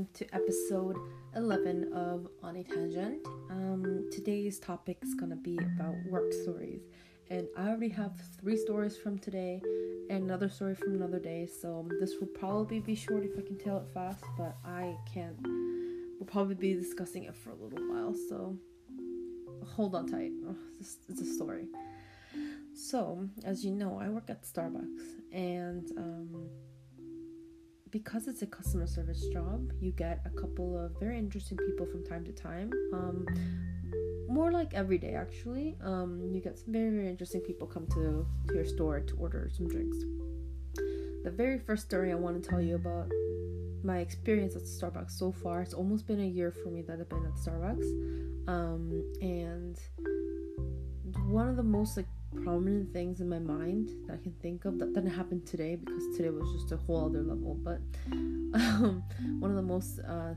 welcome to episode 11 of On a Tangent. Um, today's topic is gonna be about work stories, and I already have three stories from today and another story from another day. So this will probably be short if I can tell it fast, but I can't. We'll probably be discussing it for a little while, so hold on tight. Oh, a story. So, as you know, I work at Starbucks, and um, because it's a customer service job, you get a couple of very interesting people from time to time. Um, more like every day, actually. Um, you get some very, very interesting people come to, to your store to order some drinks. The very first story I want to tell you about my experience at Starbucks so far. It's almost been a year for me that I've been at Starbucks, um, and one of the most like prominent things in my mind that I can think of that didn't happen today because today was just a whole other level. But um, one of the most uh,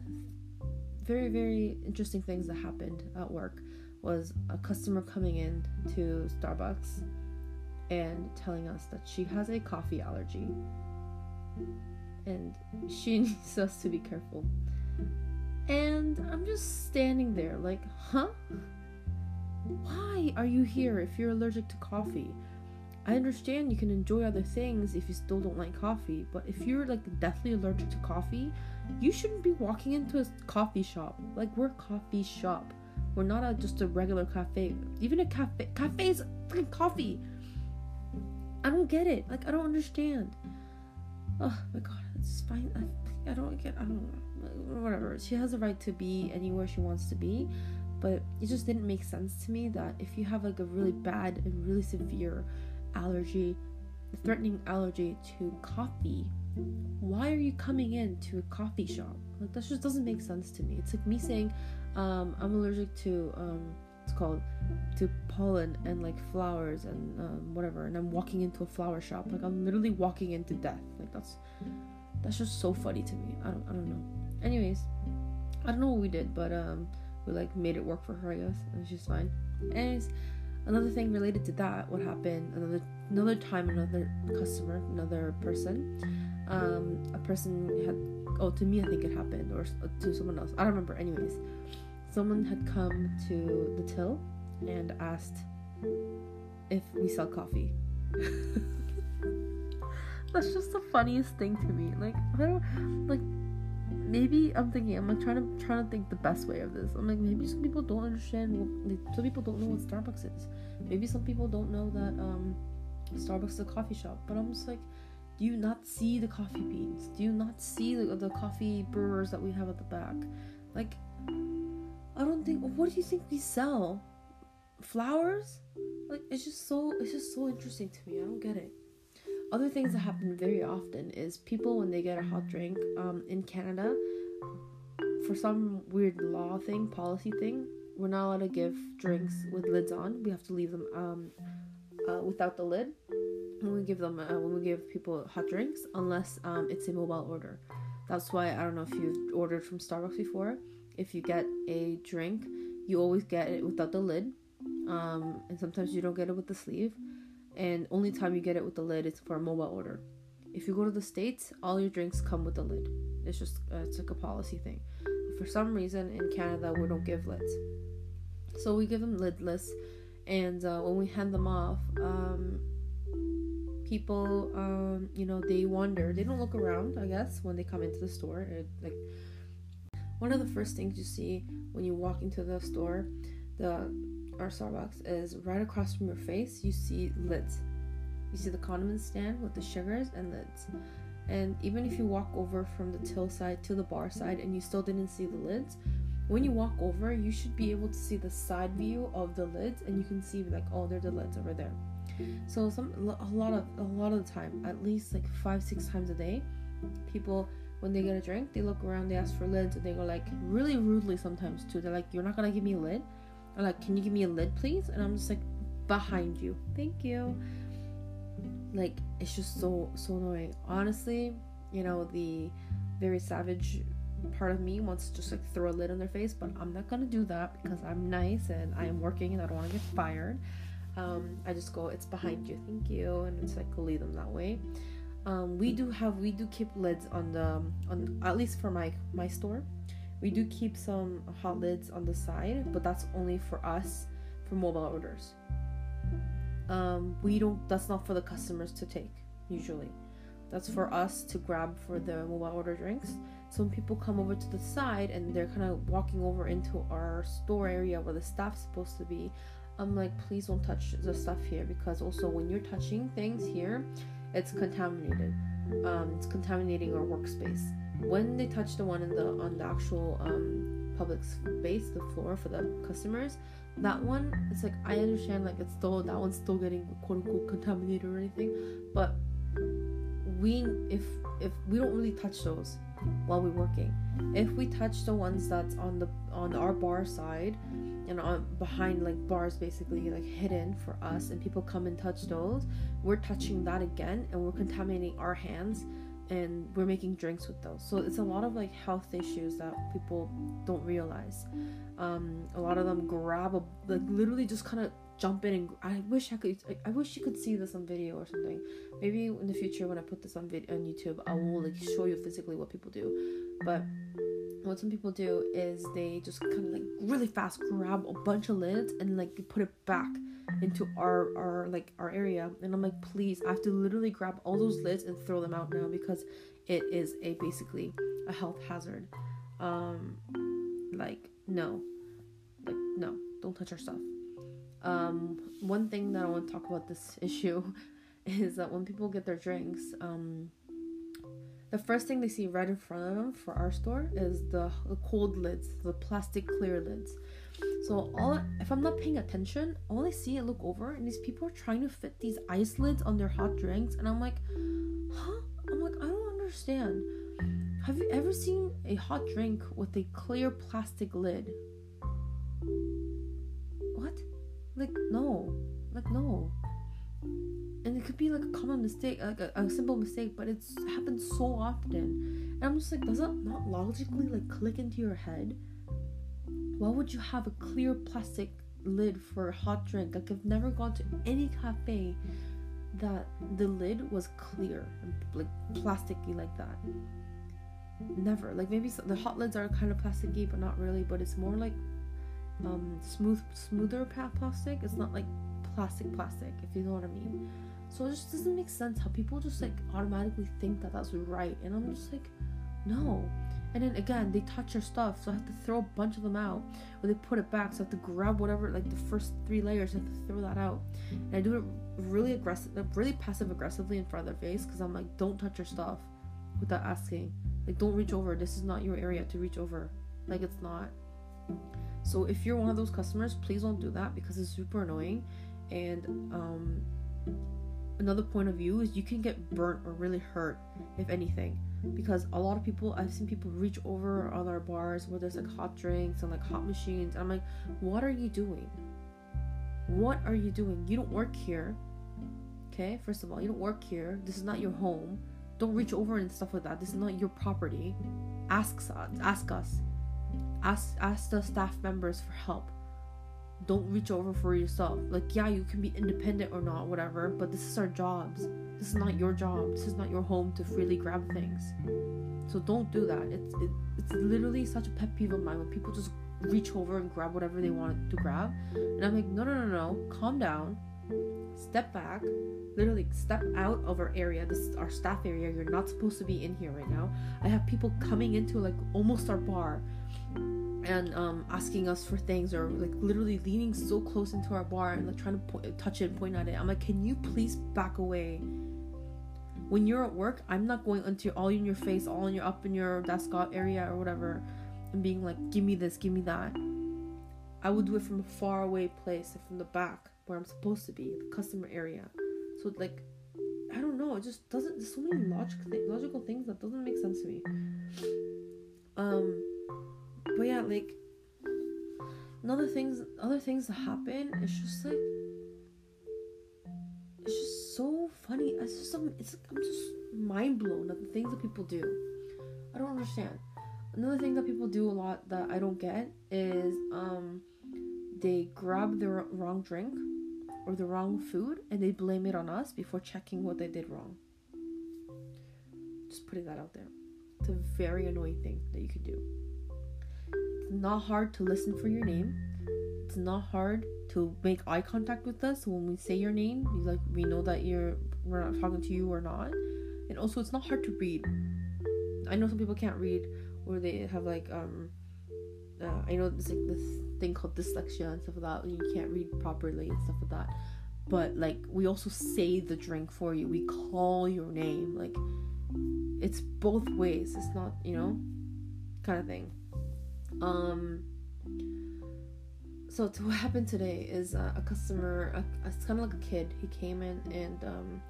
very very interesting things that happened at work was a customer coming in to Starbucks and telling us that she has a coffee allergy and she needs us to be careful. And I'm just standing there like, huh? Why are you here if you're allergic to coffee? I understand you can enjoy other things if you still don't like coffee, but if you're like deathly allergic to coffee, you shouldn't be walking into a coffee shop. Like we're a coffee shop. We're not a, just a regular cafe. Even a cafe is freaking coffee. I don't get it. Like I don't understand. Oh my god, it's fine. I, I don't get. I don't know. Whatever. She has a right to be anywhere she wants to be but it just didn't make sense to me that if you have like a really bad and really severe allergy threatening allergy to coffee why are you coming in to a coffee shop? Like that just doesn't make sense to me. It's like me saying um, i'm allergic to um, it's called to pollen and like flowers and um, whatever and i'm walking into a flower shop. Like i'm literally walking into death. Like that's that's just so funny to me. I don't i don't know. Anyways i don't know what we did but um we like made it work for her, I guess, and she's fine. Anyways, another thing related to that, what happened another another time, another customer, another person, um, a person had oh to me I think it happened or to someone else. I don't remember. Anyways, someone had come to the till and asked if we sell coffee. That's just the funniest thing to me. Like I don't like maybe I'm thinking I'm like trying to trying to think the best way of this. I'm like maybe some people don't understand. What, some people don't know what Starbucks is. Maybe some people don't know that um, Starbucks is a coffee shop. But I'm just like, do you not see the coffee beans? Do you not see the, the coffee brewers that we have at the back? Like, I don't think. What do you think we sell? Flowers? Like it's just so it's just so interesting to me. I don't get it other things that happen very often is people when they get a hot drink um, in Canada, for some weird law thing, policy thing, we're not allowed to give drinks with lids on. We have to leave them um, uh, without the lid when we give them uh, when we give people hot drinks, unless um, it's a mobile order. That's why I don't know if you've ordered from Starbucks before. If you get a drink, you always get it without the lid, um, and sometimes you don't get it with the sleeve and only time you get it with the lid is for a mobile order. If you go to the states, all your drinks come with a lid. It's just uh, it's like a policy thing. For some reason in Canada we don't give lids, so we give them lidless, and uh, when we hand them off, um, people um, you know they wonder. They don't look around, I guess, when they come into the store. It, like one of the first things you see when you walk into the store, the our Starbucks is right across from your face, you see lids. You see the condiment stand with the sugars and lids. And even if you walk over from the till side to the bar side and you still didn't see the lids, when you walk over, you should be able to see the side view of the lids and you can see like, oh, there's the lids over there. So some a lot of a lot of the time, at least like five six times a day, people when they get a drink, they look around, they ask for lids, and they go like really rudely sometimes too. They're like, "You're not gonna give me a lid," Like, can you give me a lid, please? And I'm just like, behind you. Thank you. Like, it's just so, so annoying. Honestly, you know, the very savage part of me wants to just like throw a lid on their face, but I'm not gonna do that because I'm nice and I am working and I don't want to get fired. Um, I just go, it's behind you, thank you, and it's like leave them that way. um, we do have we do keep lids on the on at least for my my store we do keep some hot lids on the side but that's only for us for mobile orders. Um, we don't that's not for the customers to take usually. That's for us to grab for the mobile order drinks. So when people come over to the side and they're kind of walking over into our store area where the staff's supposed to be. I'm like please don't touch the stuff here because also when you're touching things here it's contaminated. Um, it's contaminating our workspace when they touch the one in the on the actual um, public space the floor for the customers that one it's like i understand like it's still that one's still getting quote unquote contaminated or anything but we if if we don't really touch those while we're working. If we touch the ones that's on the on our bar side and on behind like bars basically like hidden for us and people come and touch those we're touching that again and we're contaminating our hands and we're making drinks with those. So it's a lot of like health issues that people don't realize. Um, a lot of them grab a like literally just kind of jump in and I wish I could I wish you could see this on video or something. Maybe in the future when I put this on video on YouTube, I will like show you physically what people do. But what some people do is they just kind of like really fast grab a bunch of lids and like put it back into our our like our area. And I'm like please I have to literally grab all those lids and throw them out now because it is a basically a health hazard. Um like no. Like no. Don't touch our stuff um, one thing that I want to talk about this issue is that when people get their drinks, um, the first thing they see right in front of them for our store is the, the cold lids, the plastic clear lids. So all if I'm not paying attention, all I see and look over and these people are trying to fit these ice lids on their hot drinks, and I'm like, huh? I'm like, I don't understand. Have you ever seen a hot drink with a clear plastic lid? Like no, like no. And it could be like a common mistake, like a, a simple mistake, but it's happened so often. And I'm just like, does that not logically like click into your head? Why would you have a clear plastic lid for a hot drink? Like I've never gone to any cafe that the lid was clear and like plasticky like that. Never. Like maybe the hot lids are kind of plasticky, but not really. But it's more like um, smooth, smoother plastic. It's not like plastic, plastic. If you know what I mean. So it just doesn't make sense how people just like automatically think that that's right, and I'm just like, no. And then again, they touch your stuff, so I have to throw a bunch of them out, or they put it back, so I have to grab whatever, like the first three layers, I have to throw that out. And I do it really aggressive, really passive aggressively in front of their face, because I'm like, don't touch your stuff without asking. Like, don't reach over. This is not your area to reach over. Like, it's not. So if you're one of those customers, please don't do that because it's super annoying. And um, another point of view is you can get burnt or really hurt, if anything, because a lot of people I've seen people reach over other bars where there's like hot drinks and like hot machines. I'm like, what are you doing? What are you doing? You don't work here. Okay, first of all, you don't work here. This is not your home. Don't reach over and stuff like that. This is not your property. Ask us. Ask us ask ask the staff members for help. Don't reach over for yourself. Like yeah you can be independent or not whatever but this is our jobs. This is not your job. This is not your home to freely grab things. So don't do that. It's it, it's literally such a pet peeve of mine when people just reach over and grab whatever they want to grab. And i'm like no no no no. Calm down. Step back. Literally step out of our area. This is our staff area. You're not supposed to be in here right now. I have people coming into like almost our bar and um, asking us for things or like literally leaning so close into our bar and like trying to po- touch it and point at it. I'm like, can you please back away? When you're at work, I'm not going into all in your face, all in your up in your desk area or whatever, and being like, give me this, give me that. I would do it from a far away place, from the back where I'm supposed to be, the customer area. So like, I don't know, it just doesn't. There's so many logical th- logical things that doesn't make sense to me. Um but yeah, like another things other things that happen, it's just like it's just so funny. It's just some it's I'm just mind blown at the things that people do. I don't understand. Another thing that people do a lot that I don't get is um they grab the wrong drink or the wrong food and they blame it on us before checking what they did wrong. Just putting that out there. It's a very annoying thing that you can do. It's not hard to listen for your name. It's not hard to make eye contact with us. When we say your name, like we know that you're we're not talking to you or not. And also, it's not hard to read. I know some people can't read, or they have like um. Uh, I know there's like this thing called dyslexia and stuff like that. You can't read properly and stuff like that. But like we also say the drink for you. We call your name. Like it's both ways. It's not you know, kind of thing. Um. So to what happened today is uh, a customer, a, it's kind of like a kid. He came in and um,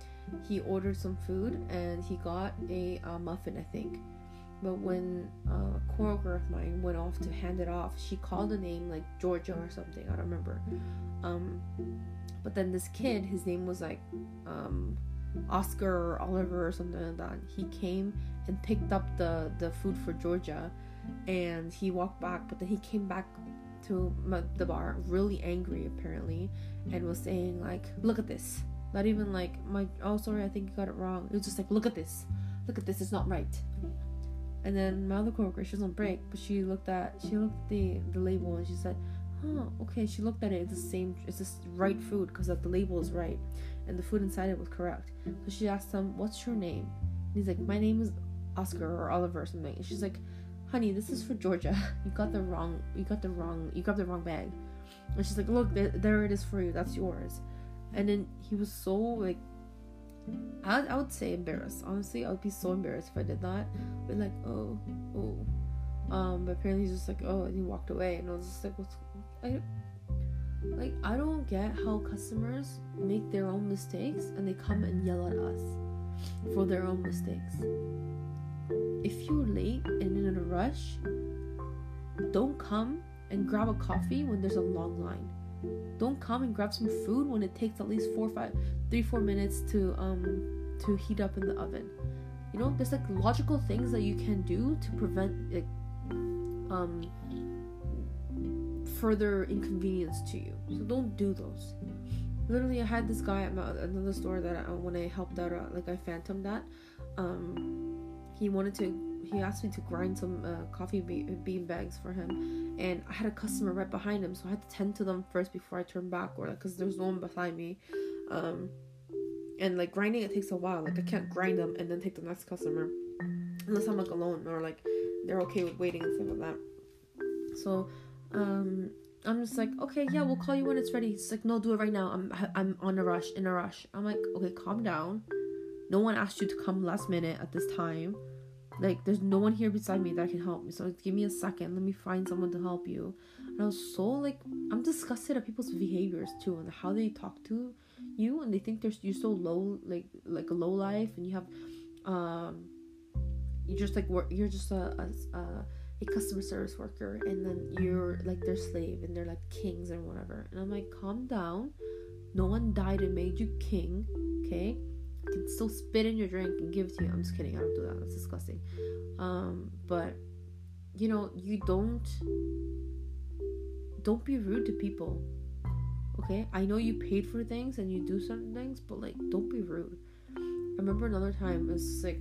he ordered some food and he got a uh, muffin, I think. But when uh, a coworker of mine went off to hand it off, she called a name like Georgia or something. I don't remember. Um, but then this kid, his name was like um, Oscar or Oliver or something like that. He came and picked up the the food for Georgia, and he walked back. But then he came back to the bar really angry apparently, and was saying like, "Look at this." Not even like my oh sorry I think you got it wrong. It was just like look at this, look at this. It's not right. And then my other coworker, she was on break, but she looked at she looked at the the label and she said, "Oh, okay." She looked at it. It's the same. It's the right food because the label is right, and the food inside it was correct. So she asked him, "What's your name?" And he's like, "My name is Oscar or Oliver or something." And she's like, "Honey, this is for Georgia. You got the wrong. You got the wrong. You got the wrong bag." And she's like, "Look, there, there it is for you. That's yours." And then he was so like I, I would say embarrassed. Honestly, I would be so embarrassed if I did that. But like, oh, oh. Um, but apparently he's just like, oh, and he walked away, and I was just like, what's, I, like, I don't get how customers make their own mistakes and they come and yell at us for their own mistakes. If you're late and in a rush, don't come and grab a coffee when there's a long line. Don't come and grab some food when it takes at least four, five, three, four minutes to um to heat up in the oven. You know, there's like logical things that you can do to prevent like um further inconvenience to you. So don't do those. Literally, I had this guy at my, another store that I, when I helped out, uh, like I phantomed that. Um, he wanted to he asked me to grind some uh, coffee be- bean bags for him, and I had a customer right behind him, so I had to tend to them first before I turned back, or like, cause there's no one behind me, um, and like grinding it takes a while. Like I can't grind them and then take the next customer, unless I'm like alone or like they're okay with waiting and stuff like that. So, um, I'm just like, okay, yeah, we'll call you when it's ready. He's like, no, do it right now. I'm I'm on a rush, in a rush. I'm like, okay, calm down. No one asked you to come last minute at this time. Like, there's no one here beside me that can help me. So give me a second. Let me find someone to help you. And I was so like, I'm disgusted at people's behaviors too and how they talk to you and they think they're you're so low, like like a low life, and you have, um, you just like work. You're just a, a, a a customer service worker and then you're like their slave and they're like kings and whatever and i'm like calm down no one died and made you king okay can still spit in your drink and give it to you. I'm just kidding. I don't do that. That's disgusting. Um, but you know, you don't don't be rude to people. Okay? I know you paid for things and you do certain things, but like don't be rude. I remember another time it's like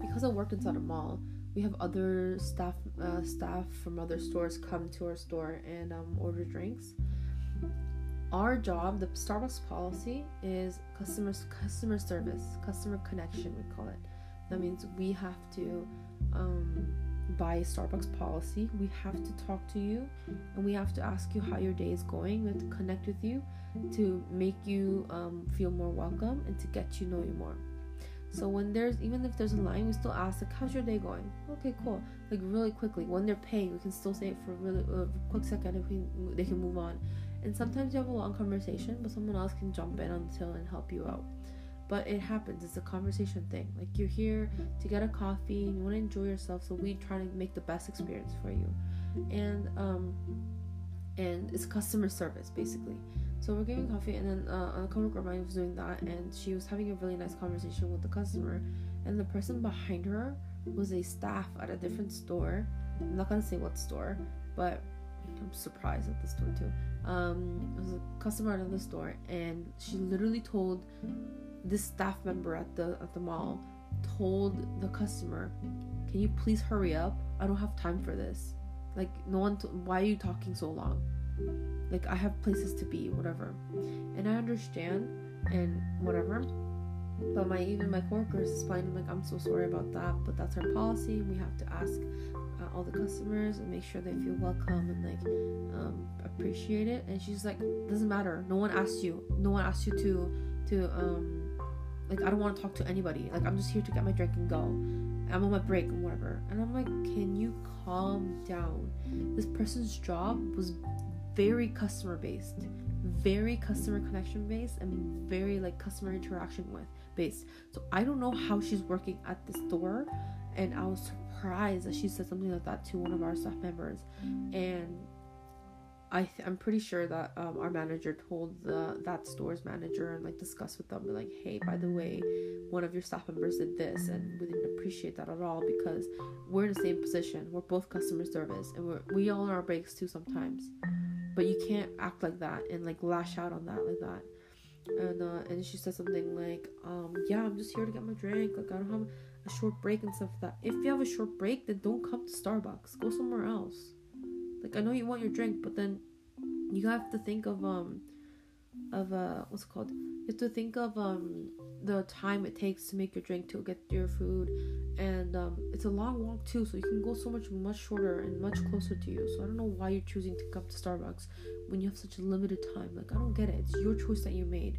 because I worked inside a mall, we have other staff uh, staff from other stores come to our store and um, order drinks our job, the Starbucks policy is customer customer service, customer connection. We call it. That means we have to um, buy Starbucks policy. We have to talk to you, and we have to ask you how your day is going. We have to connect with you to make you um, feel more welcome and to get you know you more. So when there's even if there's a line, we still ask like, "How's your day going?" Okay, cool. Like really quickly. When they're paying, we can still say it for a really uh, quick second if we, they can move on. And sometimes you have a long conversation, but someone else can jump in until and help you out. But it happens, it's a conversation thing. Like you're here to get a coffee and you want to enjoy yourself, so we try to make the best experience for you. And um and it's customer service basically. So we're getting coffee, and then uh, a coworker of mine was doing that, and she was having a really nice conversation with the customer, and the person behind her was a staff at a different store. I'm not gonna say what store, but I'm surprised at the store too. Um, it was a customer at the store, and she literally told this staff member at the at the mall told the customer, "Can you please hurry up? I don't have time for this. Like, no one. T- why are you talking so long? Like, I have places to be, whatever." And I understand and whatever. But my even my coworkers explaining like, "I'm so sorry about that, but that's our policy. We have to ask uh, all the customers and make sure they feel welcome and like um, appreciate it." And she's like, "Doesn't matter. No one asked you. No one asked you to to um." like I don't want to talk to anybody. Like I'm just here to get my drink and go. I'm on my break and whatever. And I'm like, can you calm down? This person's job was very customer based, very customer connection based, and very like customer interaction with based. So I don't know how she's working at the store, and I was surprised that she said something like that to one of our staff members, and I th- I'm pretty sure that um, our manager told the that store's manager and like discussed with them like hey by the way one of your staff members did this and we didn't appreciate that at all because we're in the same position. We're both customer service and we're we all our breaks too sometimes. But you can't act like that and like lash out on that like that. And uh, and she said something like um yeah I'm just here to get my drink. Like I don't have a short break and stuff like that if you have a short break then don't come to Starbucks. Go somewhere else. Like I know you want your drink, but then you have to think of um of uh what's it called? You have to think of um the time it takes to make your drink to get your food. And um it's a long walk too so you can go so much much shorter and much closer to you. So i don't know why you're choosing to come to starbucks when you have such a limited time like i don't get it. It's your choice that you made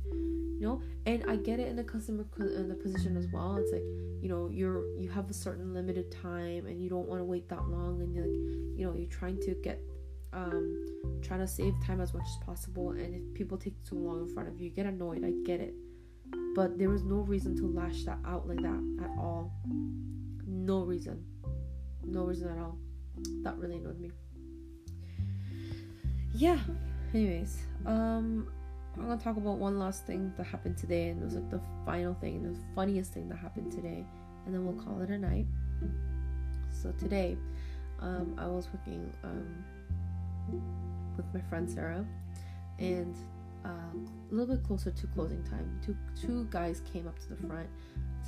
you know? And i get it in the customer in the position as well. It's like you know you're you have a certain limited time and you don't want to wait that long and you're like you know you're trying to get um trying to save time as much as possible. And if people take too long in front of you, you get annoyed. I get it. But there was no reason to lash that out like that at all. No reason. No reason at all. That really annoyed me yeah. Anyways um i'm gonna talk about one last thing that happened today and it was like the final thing the funniest thing that happened today and then we'll call it a night. So today um i was working um with my friend sarah and uh, a little bit closer to closing time two two guys came up to the front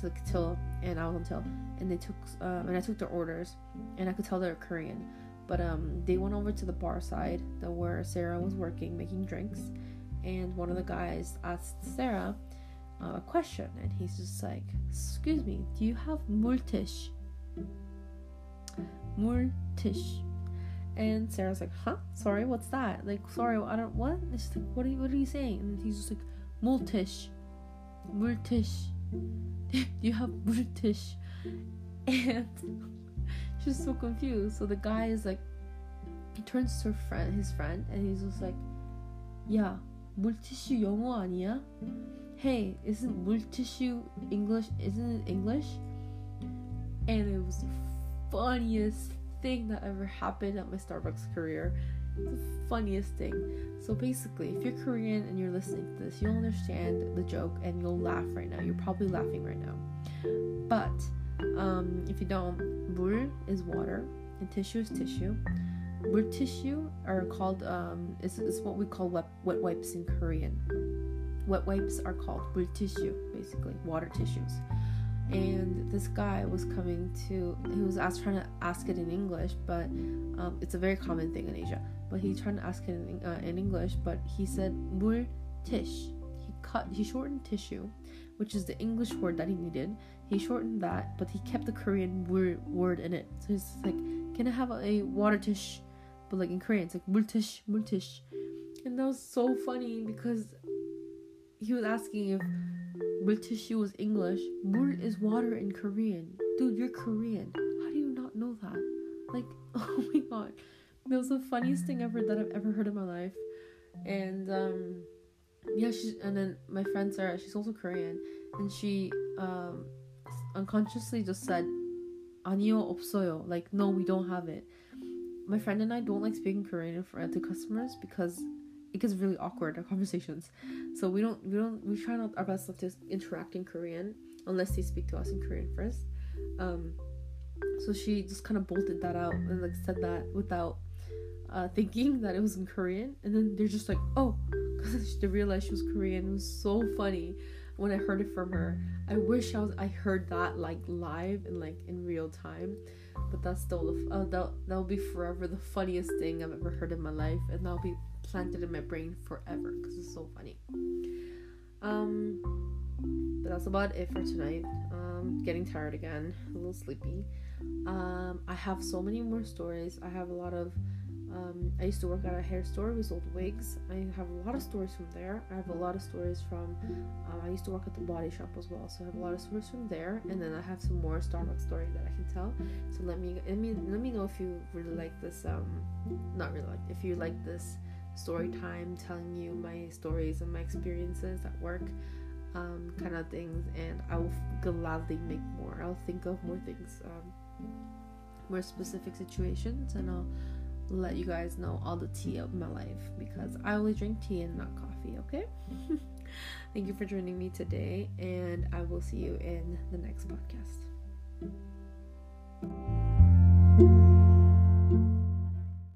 to the till and i was on till and they took uh, and i took their orders and i could tell they're korean but um, they went over to the bar side the where Sarah was working making drinks, and one of the guys asked Sarah uh, a question, and he's just like, "Excuse me, do you have multish?" Multish. And Sarah's like, "Huh? Sorry, what's that? Like, sorry, I don't what? Like, what are you, what are you saying?" And he's just like, "Multish, multish. do you have multish?" And she's so confused. So the guy is like, he turns to her friend, his friend, and he's just like, "Yeah, 물티슈 영어 아니야? Hey, isn't 물티슈 English? Isn't it English?" And it was the funniest thing that ever happened at my Starbucks career. The funniest thing. So basically, if you're Korean and you're listening to this, you'll understand the joke and you'll laugh right now. You're probably laughing right now. But um, if you don't, 물 is water and tissue is tissue. 물 tissue are called um, is, is what we call wet, wet wipes in Korean. Wet wipes are called 물 tissue, basically water tissues. And this guy was coming to, he was asked trying to ask it in English, but um, it's a very common thing in Asia. But he tried to ask it in, uh, in English, but he said 물 tish. He cut, he shortened tissue, which is the English word that he needed. he shortened that, but he kept the Korean word word in it. So he's like, "Can I have a, water tish?" But like in Korean, it's like multish, multish, and that was so funny because he was asking if multish was English. Mul is water in Korean. Dude, you're Korean. How do you not know that? Like, oh my god, that was the funniest thing ever that I've ever heard in my life. And um, yeah, she's and then my friend Sarah, she's also Korean, and she um unconsciously just said 아니요 없어요 like no we don't have it my friend and I don't like speaking Korean in front to customers because it gets really awkward in conversations so we don't we don't we try not our best not to interact in Korean unless they speak to us in Korean first um so she just kind of bolted that out and like said that without uh, thinking that it was in Korean and then they're just like oh because they realized she was Korean it was so funny when I heard it from her. I wish I was I heard that like live and like in real time. But that's still the uh, that that'll be forever the funniest thing I've ever heard in my life, and that'll be planted in my brain forever because it's so funny. Um, but that's about it for tonight. Um, getting tired again, a little sleepy. Um, I have so many more stories. I have a lot of um, I used to work at a hair store. We sold wigs. I have a lot of stories from there. I have a lot of stories from. Uh, I used to work at the body shop as well, so I have a lot of stories from there. And then I have some more Starbucks stories that I can tell. So let me let me let me know if you really like this. Um, not really like if you like this story time, telling you my stories and my experiences at work, um, kind of things. And I will gladly make more. I'll think of more things, um, more specific situations, and I'll let you guys know all the tea of my life because I only drink tea and not coffee, okay? Thank you for joining me today, and I will see you in the next podcast.